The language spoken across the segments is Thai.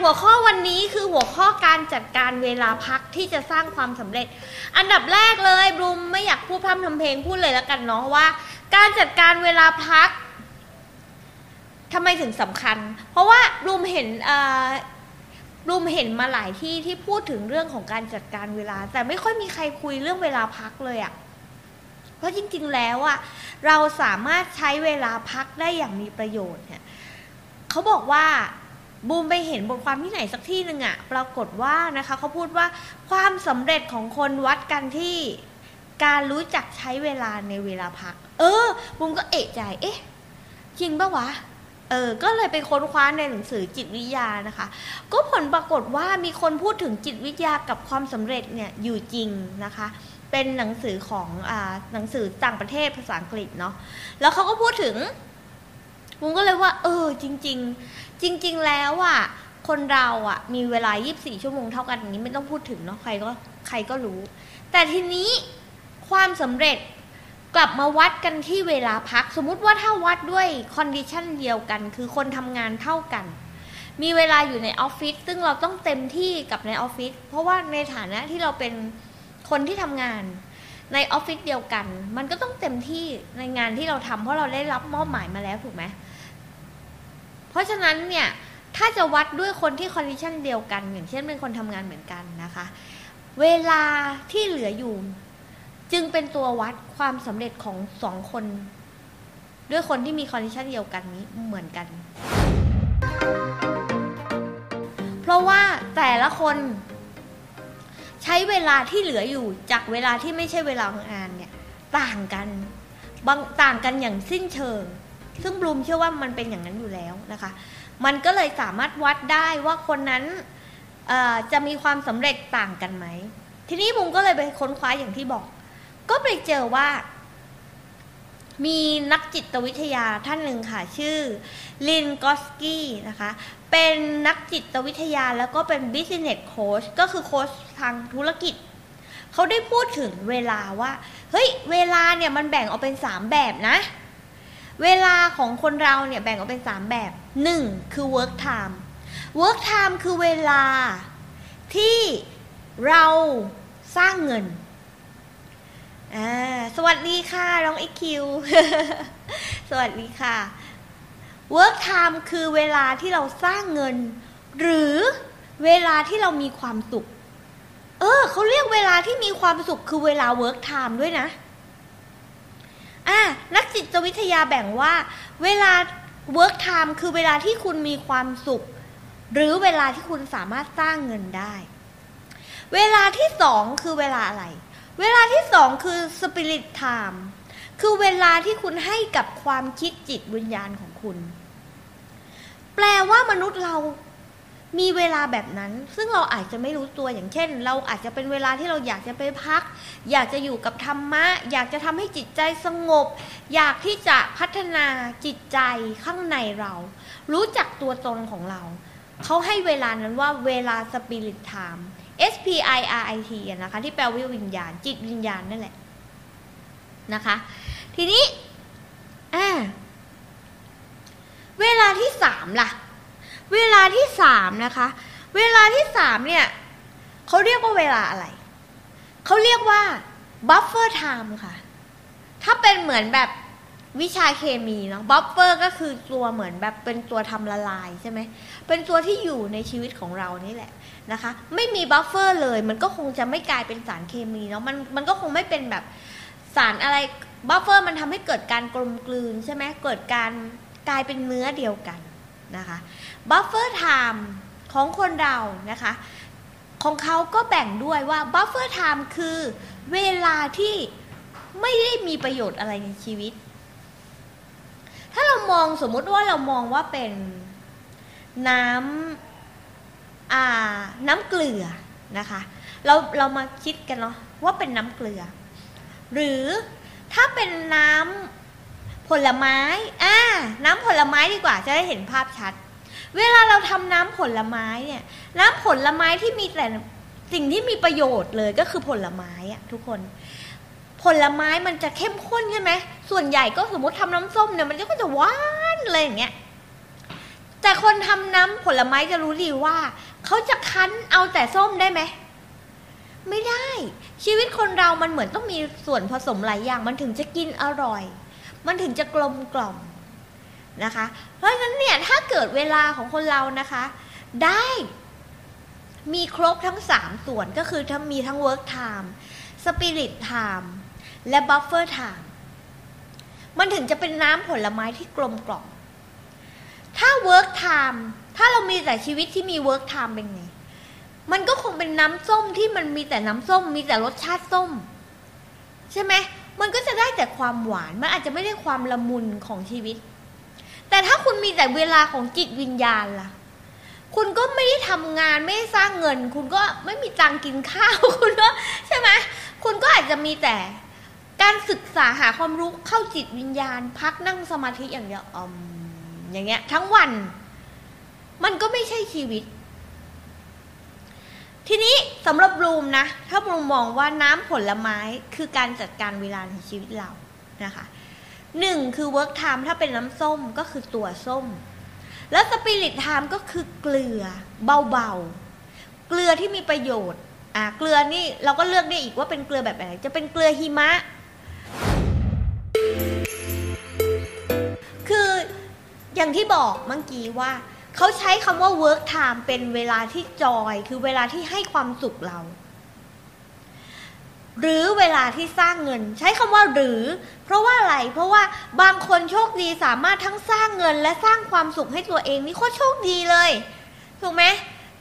หัวข้อวันนี้คือหัวข้อการจัดการเวลาพักที่จะสร้างความสำเร็จ อันดับแรกเลยบลูมไม่อยากพูดพร่ำทำเพลงพูดเลยแล้วกันเนาะว่า การจัดการเวลาพักทำไมถึงสำคัญ เพราะว่าบลูมเห็นบลูมเห็นมาหลายที่ที่พูดถึงเรื่องของการจัดการเวลา แต่ไม่ค่อยมีใครคุยเรื่องเวลาพักเลยอะเพราะจริง ๆ แล้วอะเราสามารถใช้เวลาพักได้อย่างมีประโยชน์เนี่ยเขาบอกว่า บูมไปเห็นบทความที่ไหนสักที่หนึ่งอะปรากฏว่านะคะเขาพูดว่าความสำเร็จของคนวัดกันที่ การรู้จักใช้เวลาในเวลาพัก เออ บูมก็เอะใจ เอ๊ะจริงปะวะ เออ ก็เลยไปค้นคว้าในหนังสือจิตวิทยานะคะ ก็ผลปรากฏว่ามีคนพูดถึงจิตวิทยากับความสำเร็จเนี่ยอยู่จริงนะคะเป็นหนังสือของอ่าหนังสือต่างประเทศภาษาอังกฤษเนาะ แล้วเขาก็พูดถึง บลูมก็เลยว่า เออ จริง ๆ จริง ๆ แล้วอะคนเราอะ มีเวลา 24 ชั่วโมงเท่ากันอย่างนี้ไม่ต้องพูดถึงเนาะใครก็ใครก็รู้ แต่ทีนี้ความสำเร็จกลับมาวัดกันที่เวลาพัก สมมุติว่าถ้าวัดด้วย condition เดียวกัน คือคนทำงานเท่ากัน มีเวลาอยู่ในออฟฟิศซึ่งเราต้องเต็มที่กับในออฟฟิศเพราะว่าในฐานะที่เราเป็นคนที่ทำงาน ในออฟฟิศเดียวกัน มันก็ต้องเต็มที่ในงานที่เราทำเพราะเราได้รับมอบหมายมาแล้วถูกไหมเพราะฉะนั้นเนี่ยถ้าจะวัดด้วยคนที่ condition เดียวกัน อย่างเช่นเป็นคนทำงานเหมือนกันนะคะ เวลาที่เหลืออยู่ จึงเป็นตัววัดความสำเร็จของสองคน ด้วยคนที่มี condition เดียวกันนี้เหมือนกัน เพราะว่าแต่ละคน ใช้เวลาที่เหลืออยู่จากเวลาที่ไม่ใช่เวลาของงานเนี่ยต่างกันบางต่างกันอย่างสิ้นเชิง ซึ่งบลูมเชื่อว่ามันเป็นอย่างนั้นอยู่แล้วนะคะ มันก็เลยสามารถวัดได้ว่าคนนั้นจะมีความสำเร็จต่างกันไหม ทีนี้บุมก็เลยไปค้นคว้าอย่างที่บอก ก็ไปเจอว่า มีนักจิตวิทยาท่านหนึ่งค่ะ ชื่อลินกอสกี้นะคะ เป็นนักจิตวิทยาแล้วก็เป็น business coach ก็คือโค้ชทางธุรกิจ เขาได้พูดถึงเวลาว่า เฮ้ย เวลาเนี่ยมันแบ่งออกเป็นสามแบบนะ เวลาของคนเราเนี่ยแบ่งออกเป็นสามแบบหนึ่งคือ work time work time คือเวลาที่เราสร้างเงิน อ่าสวัสดีค่ะน้องไอคิว สวัสดีค่ะ work time คือเวลาที่เราสร้างเงิน หรือเวลาที่เรามีความสุข เออเขาเรียกเวลาที่มีความสุขคือเวลา work time ด้วยนะอ่านักจิตวิทยาแบ่งว่า เวลา work time คือเวลาที่คุณมีความสุข หรือเวลาที่คุณสามารถสร้างเงินได้ เวลาที่สองคือเวลาอะไร เวลาที่สองคือ spirit time คือเวลาที่คุณให้กับความคิดจิตวิญญาณของคุณ แปลว่ามนุษย์เรามีเวลาแบบนั้น ซึ่งเราอาจจะไม่รู้ตัวอย่างเช่น เราอาจจะเป็นเวลาที่เราอยากจะไปพัก อยากจะอยู่กับธรรมะ อยากจะทำให้จิตใจสงบ อยากที่จะพัฒนาจิตใจข้างในเรา รู้จักตัวตนของเรา เขาให้เวลานั้นว่าเวลาสปิริตไทม์ S P I R I T นะคะที่แปลว่าวิญญาณ จิตวิญญาณนั่นแหละนะคะ ทีนี้เวลาที่สามล่ะ เวลาที่สามนะคะ เวลาที่สามเนี่ยเขาเรียกว่าเวลาอะไร เขาเรียกว่า buffer time ค่ะ ถ้าเป็นเหมือนแบบ วิชาเคมีเนาะ buffer ก็คือตัวเหมือนแบบเป็นตัวทำละลายใช่ไหมเป็นตัวที่อยู่ในชีวิตของเรานี่แหละนะคะ ไม่มี buffer เลย มันก็คงจะไม่กลายเป็นสารเคมีเนาะมันมันก็คงไม่เป็นแบบสารอะไร buffer มันทำให้เกิดการกลมกลืนใช่ไหมเกิดการกลายเป็นเนื้อเดียวกันนะคะ buffer time ของคนเรานะคะ ของเขาก็แบ่งด้วยว่า buffer time คือเวลาที่ไม่ได้มีประโยชน์อะไรในชีวิต ถ้าเรามองสมมุติว่าเรามองว่าเป็นน้ำอ่าน้ำเกลือนะคะ เราเรามาคิดกันเนาะว่าเป็นน้ำเกลือ หรือถ้าเป็นน้ำผลไม้อ่าน้ำผลไม้ดีกว่าจะได้เห็นภาพชัด เวลาเราทำน้ำผลไม้เนี่ย น้ำผลไม้ที่มีแต่สิ่งที่มีประโยชน์เลยก็คือผลไม้อะทุกคน ผลไม้มันจะเข้มข้นใช่ไหม ส่วนใหญ่ก็สมมติทำน้ำส้มเนี่ยมันก็จะหวานเลยอย่างเงี้ย แต่คนทำน้ำผลไม้จะรู้ดีว่า เขาจะคั้นเอาแต่ส้มได้ไหม ไม่ได้ ชีวิตคนเรามันเหมือนต้องมีส่วนผสมหลายอย่าง มันถึงจะกินอร่อย มันถึงจะกลมกล่อมนะคะ เพราะฉะนั้นเนี่ยถ้าเกิดเวลาของคนเรานะคะ ได้มีครบทั้งสามส่วนก็คือทั้งมีทั้ง work time spirit time และ buffer time มันถึงจะเป็นน้ำผลไม้ที่กลมกล่อมถ้า work time ถ้าเรามีแต่ชีวิตที่มี work time เป็นไง มันก็คงเป็นน้ำส้มที่มันมีแต่น้ำส้ม มีแต่รสชาติส้ม ใช่ไหมมันก็จะได้แต่ความหวาน มันอาจจะไม่ได้ความละมุนของชีวิต แต่ถ้าคุณมีแต่เวลาของจิตวิญญาณล่ะ คุณก็ไม่ได้ทำงานไม่ได้สร้างเงิน คุณก็ไม่มีตังกินข้าวคุณก็ใช่ไหมคุณก็อาจจะมีแต่ การศึกษาหาความรู้เข้าจิตวิญญาณ พักนั่งสมาธิอย่างเดียวอมอย่างเงี้ย ทั้งวัน มันก็ไม่ใช่ชีวิต ทีนี้สำหรับบลูมนะ ถ้าบลูมมองว่าน้ำผลไม้คือการจัดการเวลาในชีวิตเรานะคะหนึ่งคือ work time ถ้าเป็นน้ำส้มก็คือตัวส้ม แล้วสปิริตไทม์ก็คือเกลือเบาๆ เกลือที่มีประโยชน์อ่าเกลือนี่เราก็เลือกได้อีกว่าเป็นเกลือแบบไหนจะเป็นเกลือหิมะ อย่างที่บอกเมื่อกี้ว่า เขาใช้คำว่า work time เป็นเวลาที่จอย คือเวลาที่ให้ความสุขเรา หรือเวลาที่สร้างเงิน ใช้คำว่าหรือ เพราะว่าอะไร เพราะว่าบางคนโชคดีสามารถทั้งสร้างเงิน และสร้างความสุขให้ตัวเองนี่โคตรโชคดีเลยถูกไหม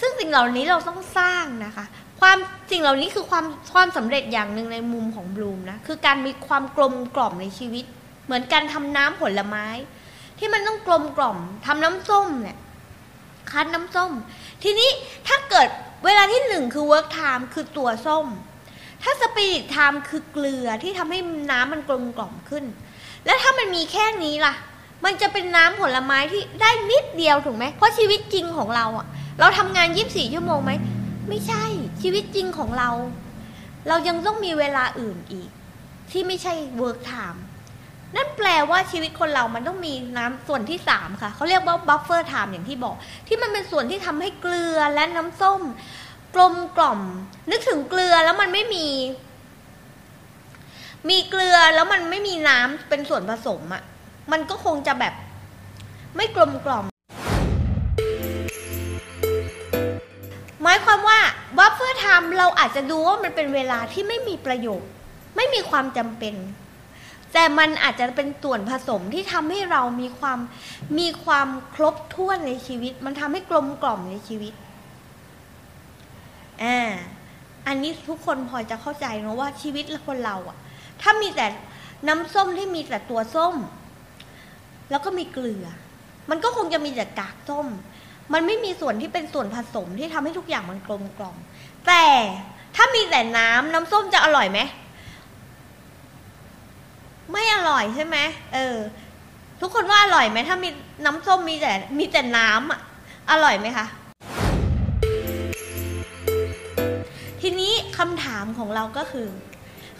ซึ่งสิ่งเหล่านี้เราต้องสร้างนะคะ ความสิ่งเหล่านี้คือความความสำเร็จอย่างหนึ่งในมุมของบลูมนะ คือการมีความกลมกล่อมในชีวิต เหมือนการทำน้ำผลไม้ ที่มันต้องกลมกล่อมทำน้ำส้มเนี่ยคั้นน้ำส้ม ทีนี้ถ้าเกิดเวลาที่หนึ่งคือ work time คือตัวส้ม ถ้าสปิริตไทม์คือเกลือที่ทำให้น้ำมันกลมกล่อมขึ้น แล้วถ้ามันมีแค่นี้ล่ะ มันจะเป็นน้ำผลไม้ที่ได้นิดเดียวถูกไหมเพราะชีวิตจริงของเราอะเราทำงาน24ชั่วโมงไหมไม่ใช่ชีวิตจริงของเรา เรายังต้องมีเวลาอื่นอีก ที่ไม่ใช่ work time นั่นแปลว่าชีวิตคนเรามันต้องมีน้ำส่วนที่สามค่ะ เขาเรียกว่า buffer time อย่างที่บอก ที่มันเป็นส่วนที่ทำให้เกลือและน้ำส้ม กลมกล่อม นึกถึงเกลือแล้วมันไม่มี มีเกลือแล้วมันไม่มีน้ำเป็นส่วนผสมอะ่ะมันก็คงจะแบบ ไม่กลมกล่อม หมายความว่า buffer time เราอาจจะดูว่ามันเป็นเวลาที่ไม่มีประโยชน์ ไม่มีความจำเป็น แต่มันอาจจะเป็นส่วนผสมที่ทำให้เรามีความมีความครบถ้วนในชีวิต มันทำให้กลมกล่อมในชีวิตอ่าอันนี้ทุกคนพอจะเข้าใจนะว่าชีวิตคนเราอะถ้ามีแต่น้ำส้มที่มีแต่ตัวส้ม แล้วก็มีเกลือ มันก็คงจะมีแต่กากส้ม มันไม่มีส่วนที่เป็นส่วนผสมที่ทำให้ทุกอย่างมันกลมกล่อม แต่ถ้ามีแต่น้ำน้ำส้มจะอร่อยไหม ไม่อร่อยใช่ไหมเออ ทุกคนว่าอร่อยไหมถ้ามีน้ำส้มมีแต่มีแต่น้ำอะอร่อยไหมคะทีนี้คำถามของเราก็คือ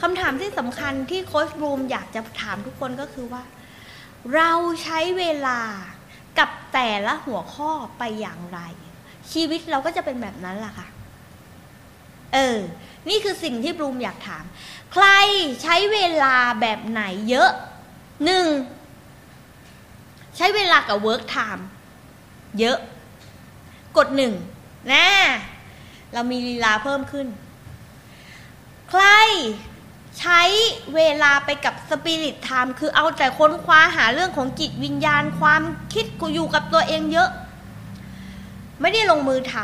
คำถามที่สำคัญที่โค้ชบูมอยากจะถามทุกคนก็คือว่า เราใช้เวลากับแต่ละหัวข้อไปอย่างไร ชีวิตเราก็จะเป็นแบบนั้นแหละค่ะ เออ นี่คือสิ่งที่บลูมอยากถาม ใครใช้เวลาแบบไหนเยอะหนึ่งใช้เวลากับ work time เยอะ กดหนึ่งนะเรามีลีลาเพิ่มขึ้น ใครใช้เวลาไปกับสปิริตไทม์คือเอาแต่ค้นคว้าหาเรื่องของจิตวิญญาณความคิดกูอยู่กับตัวเองเยอะ ไม่ได้ลงมือท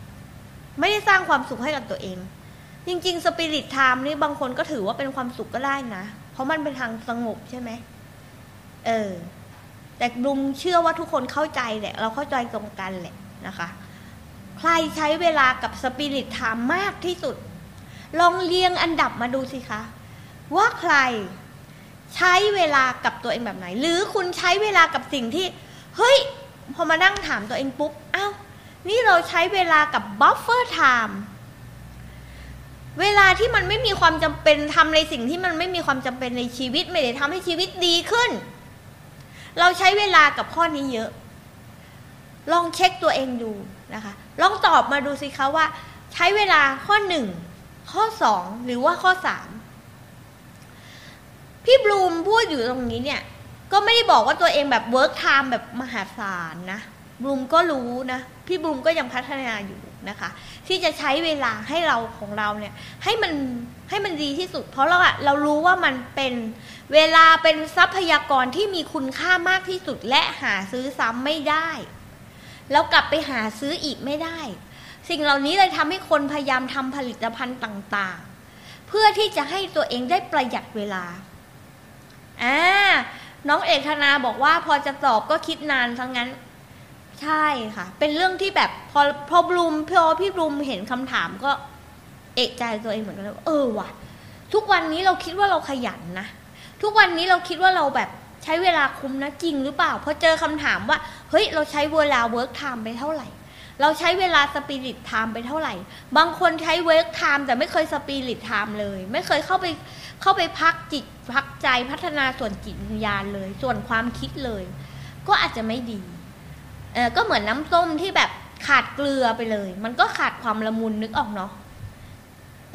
ำไม่ได้สร้างความสุขให้กับตัวเอง จริงๆ spirit time นี่บางคนก็ถือว่าเป็นความสุขก็ได้นะ เพราะมันเป็นทางสงบใช่ไหมเออ แต่บลูมเชื่อว่าทุกคนเข้าใจแหละ เราเข้าใจตรงกันแหละนะคะ ใครใช้เวลากับ spirit time มากที่สุด ลองเรียงอันดับมาดูสิคะ ว่าใครใช้เวลากับตัวเองแบบไหน หรือคุณใช้เวลากับสิ่งที่ เฮ้ย พอมานั่งถามตัวเองปุ๊บ อ้าว นี่เราใช้เวลากับ buffer time เวลาที่มันไม่มีความจำเป็นทำในสิ่งที่มันไม่มีความจำเป็นในชีวิต ไม่ได้ทำให้ชีวิตดีขึ้น เราใช้เวลากับข้อนี้เยอะ ลองเช็คตัวเองดูนะคะ ลองตอบมาดูสิคะว่า ใช้เวลาข้อหนึ่งข้อสองหรือว่าข้อสามพี่บลูมพูดอยู่ตรงนี้เนี่ย ก็ไม่ได้บอกว่าตัวเองแบบ work time แบบมหาศาลนะบลูมก็รู้นะ พี่บลูมก็ยังพัฒนาอยู่ นะคะ ที่จะใช้เวลาให้เราของเราเนี่ยให้มันให้มันดีที่สุด เพราะเราอะเรารู้ว่ามันเป็นเวลาเป็นทรัพยากรที่มีคุณค่ามากที่สุดและหาซื้อซ้ำไม่ได้แล้วกลับไปหาซื้ออีกไม่ได้ สิ่งเหล่านี้เลยทำให้คนพยายามทำผลิตภัณฑ์ต่างๆ เพื่อที่จะให้ตัวเองได้ประหยัดเวลาอ่าน้องเอกธนาบอกว่าพอจะตอบก็คิดนานทั้งนั้น ใช่ค่ะ เป็นเรื่องที่แบบพอพอบลูมพอพี่บลูมเห็นคำถามก็ เอ๊ะใจตัวเองเหมือนกันเลยว่าเออว่ะ ทุกวันนี้เราคิดว่าเราขยันนะ ทุกวันนี้เราคิดว่าเราแบบใช้เวลาคุ้มนะจริงหรือเปล่าพอเจอคำถามว่าเฮ้ยเราใช้เวลา work time ไปเท่าไหร่ เราใช้เวลา spirit time ไปเท่าไหร่ บางคนใช้ work time แต่ไม่เคย spirit time เลย ไม่เคยเข้าไปเข้าไปพักจิตพักใจพัฒนาส่วนจิตวิญญาณเลย ส่วนความคิดเลย ก็อาจจะไม่ดี เออก็เหมือนน้ำส้มที่แบบขาดเกลือไปเลย มันก็ขาดความละมุนนึกออกเนาะ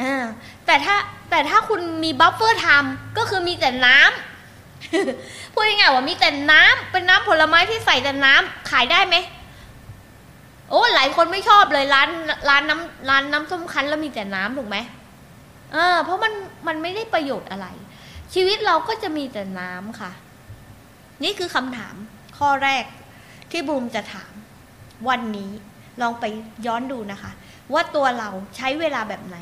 อ่าแต่ถ้าแต่ถ้าคุณมี buffer time ก็คือมีแต่น้ำพูดง่ายๆว่ามีแต่น้ำเป็นน้ำผลไม้ที่ใส่แต่น้ำขายได้ไหมโอ้หลายคนไม่ชอบเลยร้านร้านน้ำร้านน้ำส้มคั้นแล้วมีแต่น้ำถูกไหมเออเพราะมันมันไม่ได้ประโยชน์อะไร ชีวิตเราก็จะมีแต่น้ำค่ะ นี่คือคำถามข้อแรก ที่บูมจะถามวันนี้ลองไปย้อนดูนะคะ ว่าตัวเราใช้เวลาแบบไหน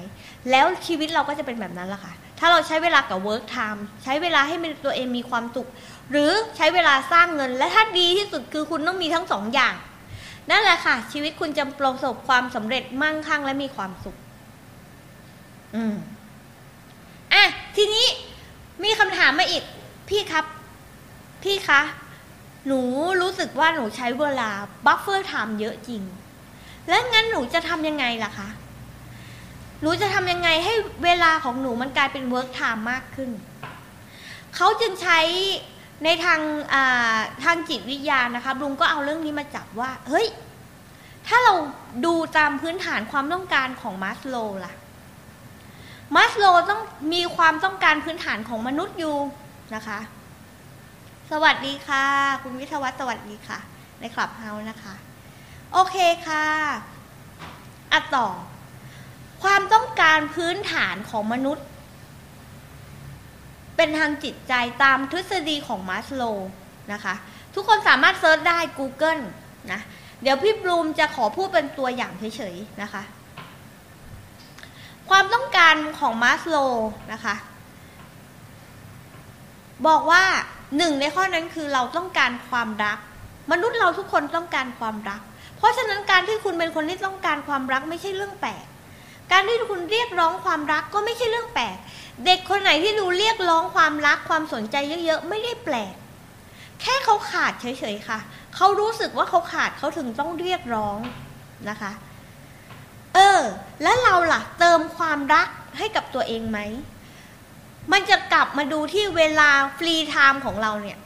แล้วชีวิตเราก็จะเป็นแบบนั้นละค่ะ ถ้าเราใช้เวลากับ work time ใช้เวลาให้มันตัวเองมีความสุข หรือใช้เวลาสร้างเงิน และถ้าดีที่สุดคือคุณต้องมีทั้งสองอย่าง นั่นแหละค่ะ ชีวิตคุณจะประสบความสำเร็จมั่งคั่งและมีความสุข อืมอะทีนี้มีคำถามมาอีก พี่ครับ พี่คะ หนูรู้สึกว่าหนูใช้เวลา buffer time เยอะจริง แล้วงั้นหนูจะทำยังไงล่ะคะ หนูจะทำยังไงให้เวลาของหนูมันกลายเป็น work time มากขึ้น เขาจึงใช้ในทางทางจิตวิทยานะคะลุงก็เอาเรื่องนี้มาจับว่า เฮ้ย ถ้าเราดูตามพื้นฐานความต้องการของมาสโลล่ะมาสโลต้องมีความต้องการพื้นฐานของมนุษย์อยู่นะคะ สวัสดีค่ะ คุณวิทวัฒน์สวัสดีค่ะ ในคลับเฮาส์นะคะ โอเคค่ะอะต่อ ความต้องการพื้นฐานของมนุษย์ เป็นทางจิตใจตามทฤษฎีของมาสโลนะคะ ทุกคนสามารถเซิร์ชได้ Google นะ เดี๋ยวพี่บลูมจะขอพูดเป็นตัวอย่างเฉยๆนะคะ ความต้องการของมาสโลนะคะ บอกว่า หนึ่งในข้อนั้นคือเราต้องการความรัก มนุษย์เราทุกคนต้องการความรัก เพราะฉะนั้นการที่คุณเป็นคนที่ต้องการความรักไม่ใช่เรื่องแปลกการที่คุณเรียกร้องความรักก็ไม่ใช่เรื่องแปลก เด็กคนไหนที่ดูเรียกร้องความรักความสนใจเยอะๆไม่ได้แปลก แค่เขาขาดเฉยๆค่ะ เขารู้สึกว่าเขาขาดเขาถึงต้องเรียกร้องนะคะ เออ แล้วเราล่ะเติมความรักให้กับตัวเองไหม มันจะกลับมาดูที่เวลา free time ของเราเนี่ย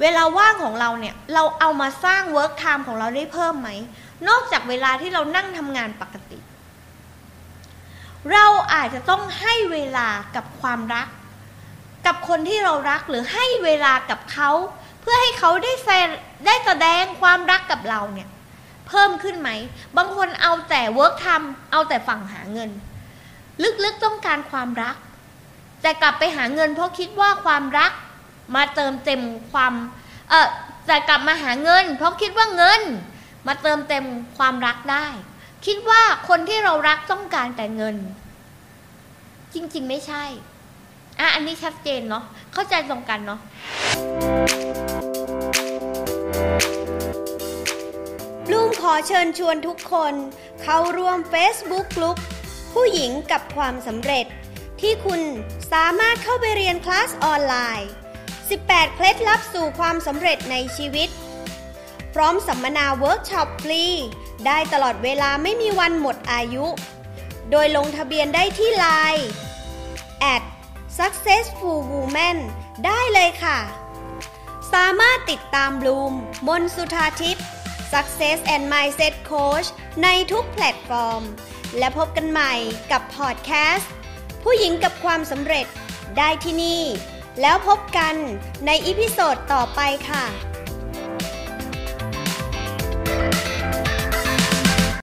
เวลาว่างของเราเนี่ย เราเอามาสร้าง work time ของเราได้เพิ่มไหม นอกจากเวลาที่เรานั่งทำงานปกติ เราอาจจะต้องให้เวลากับความรัก กับคนที่เรารักหรือให้เวลากับเขาเพื่อให้เขาได้แสได้แสดงความรักกับเราเนี่ยเพิ่มขึ้นไหม บางคนเอาแต่ work time เอาแต่ฝั่งหาเงิน ลึกๆต้องการความรัก แต่กลับไปหาเงินเพราะคิดว่าความรักมาเติมเต็มความเออแต่กลับมาหาเงิน เพราะคิดว่าเงิน มาเติมเต็มความรักได้ คิดว่าคนที่เรารักต้องการแต่เงิน จริงๆไม่ใช่อะอันนี้ชัดเจนเนาะเข้าใจตรงกันเนาะขอเชิญชวนทุกคน เข้าร่วม Facebook กลุ่มผู้หญิงกับความสำเร็จ ที่คุณสามารถเข้าไปเรียนคลาสออนไลน์ 18 เคล็ดลับสู่ความสำเร็จในชีวิต พร้อมสัมมนาเวิร์กช็อปฟรี ได้ตลอดเวลาไม่มีวันหมดอายุ โดยลงทะเบียนได้ที่ไลน์ at successful woman ได้เลยค่ะ สามารถติดตามบลูม มนสุธาทิพย์ Success and Mindset Coach ในทุกแพลตฟอร์ม และพบกันใหม่กับพอดแคสต์ ผู้หญิงกับความสำเร็จได้ที่นี่ แล้วพบกันใน episode ต่อไปค่ะ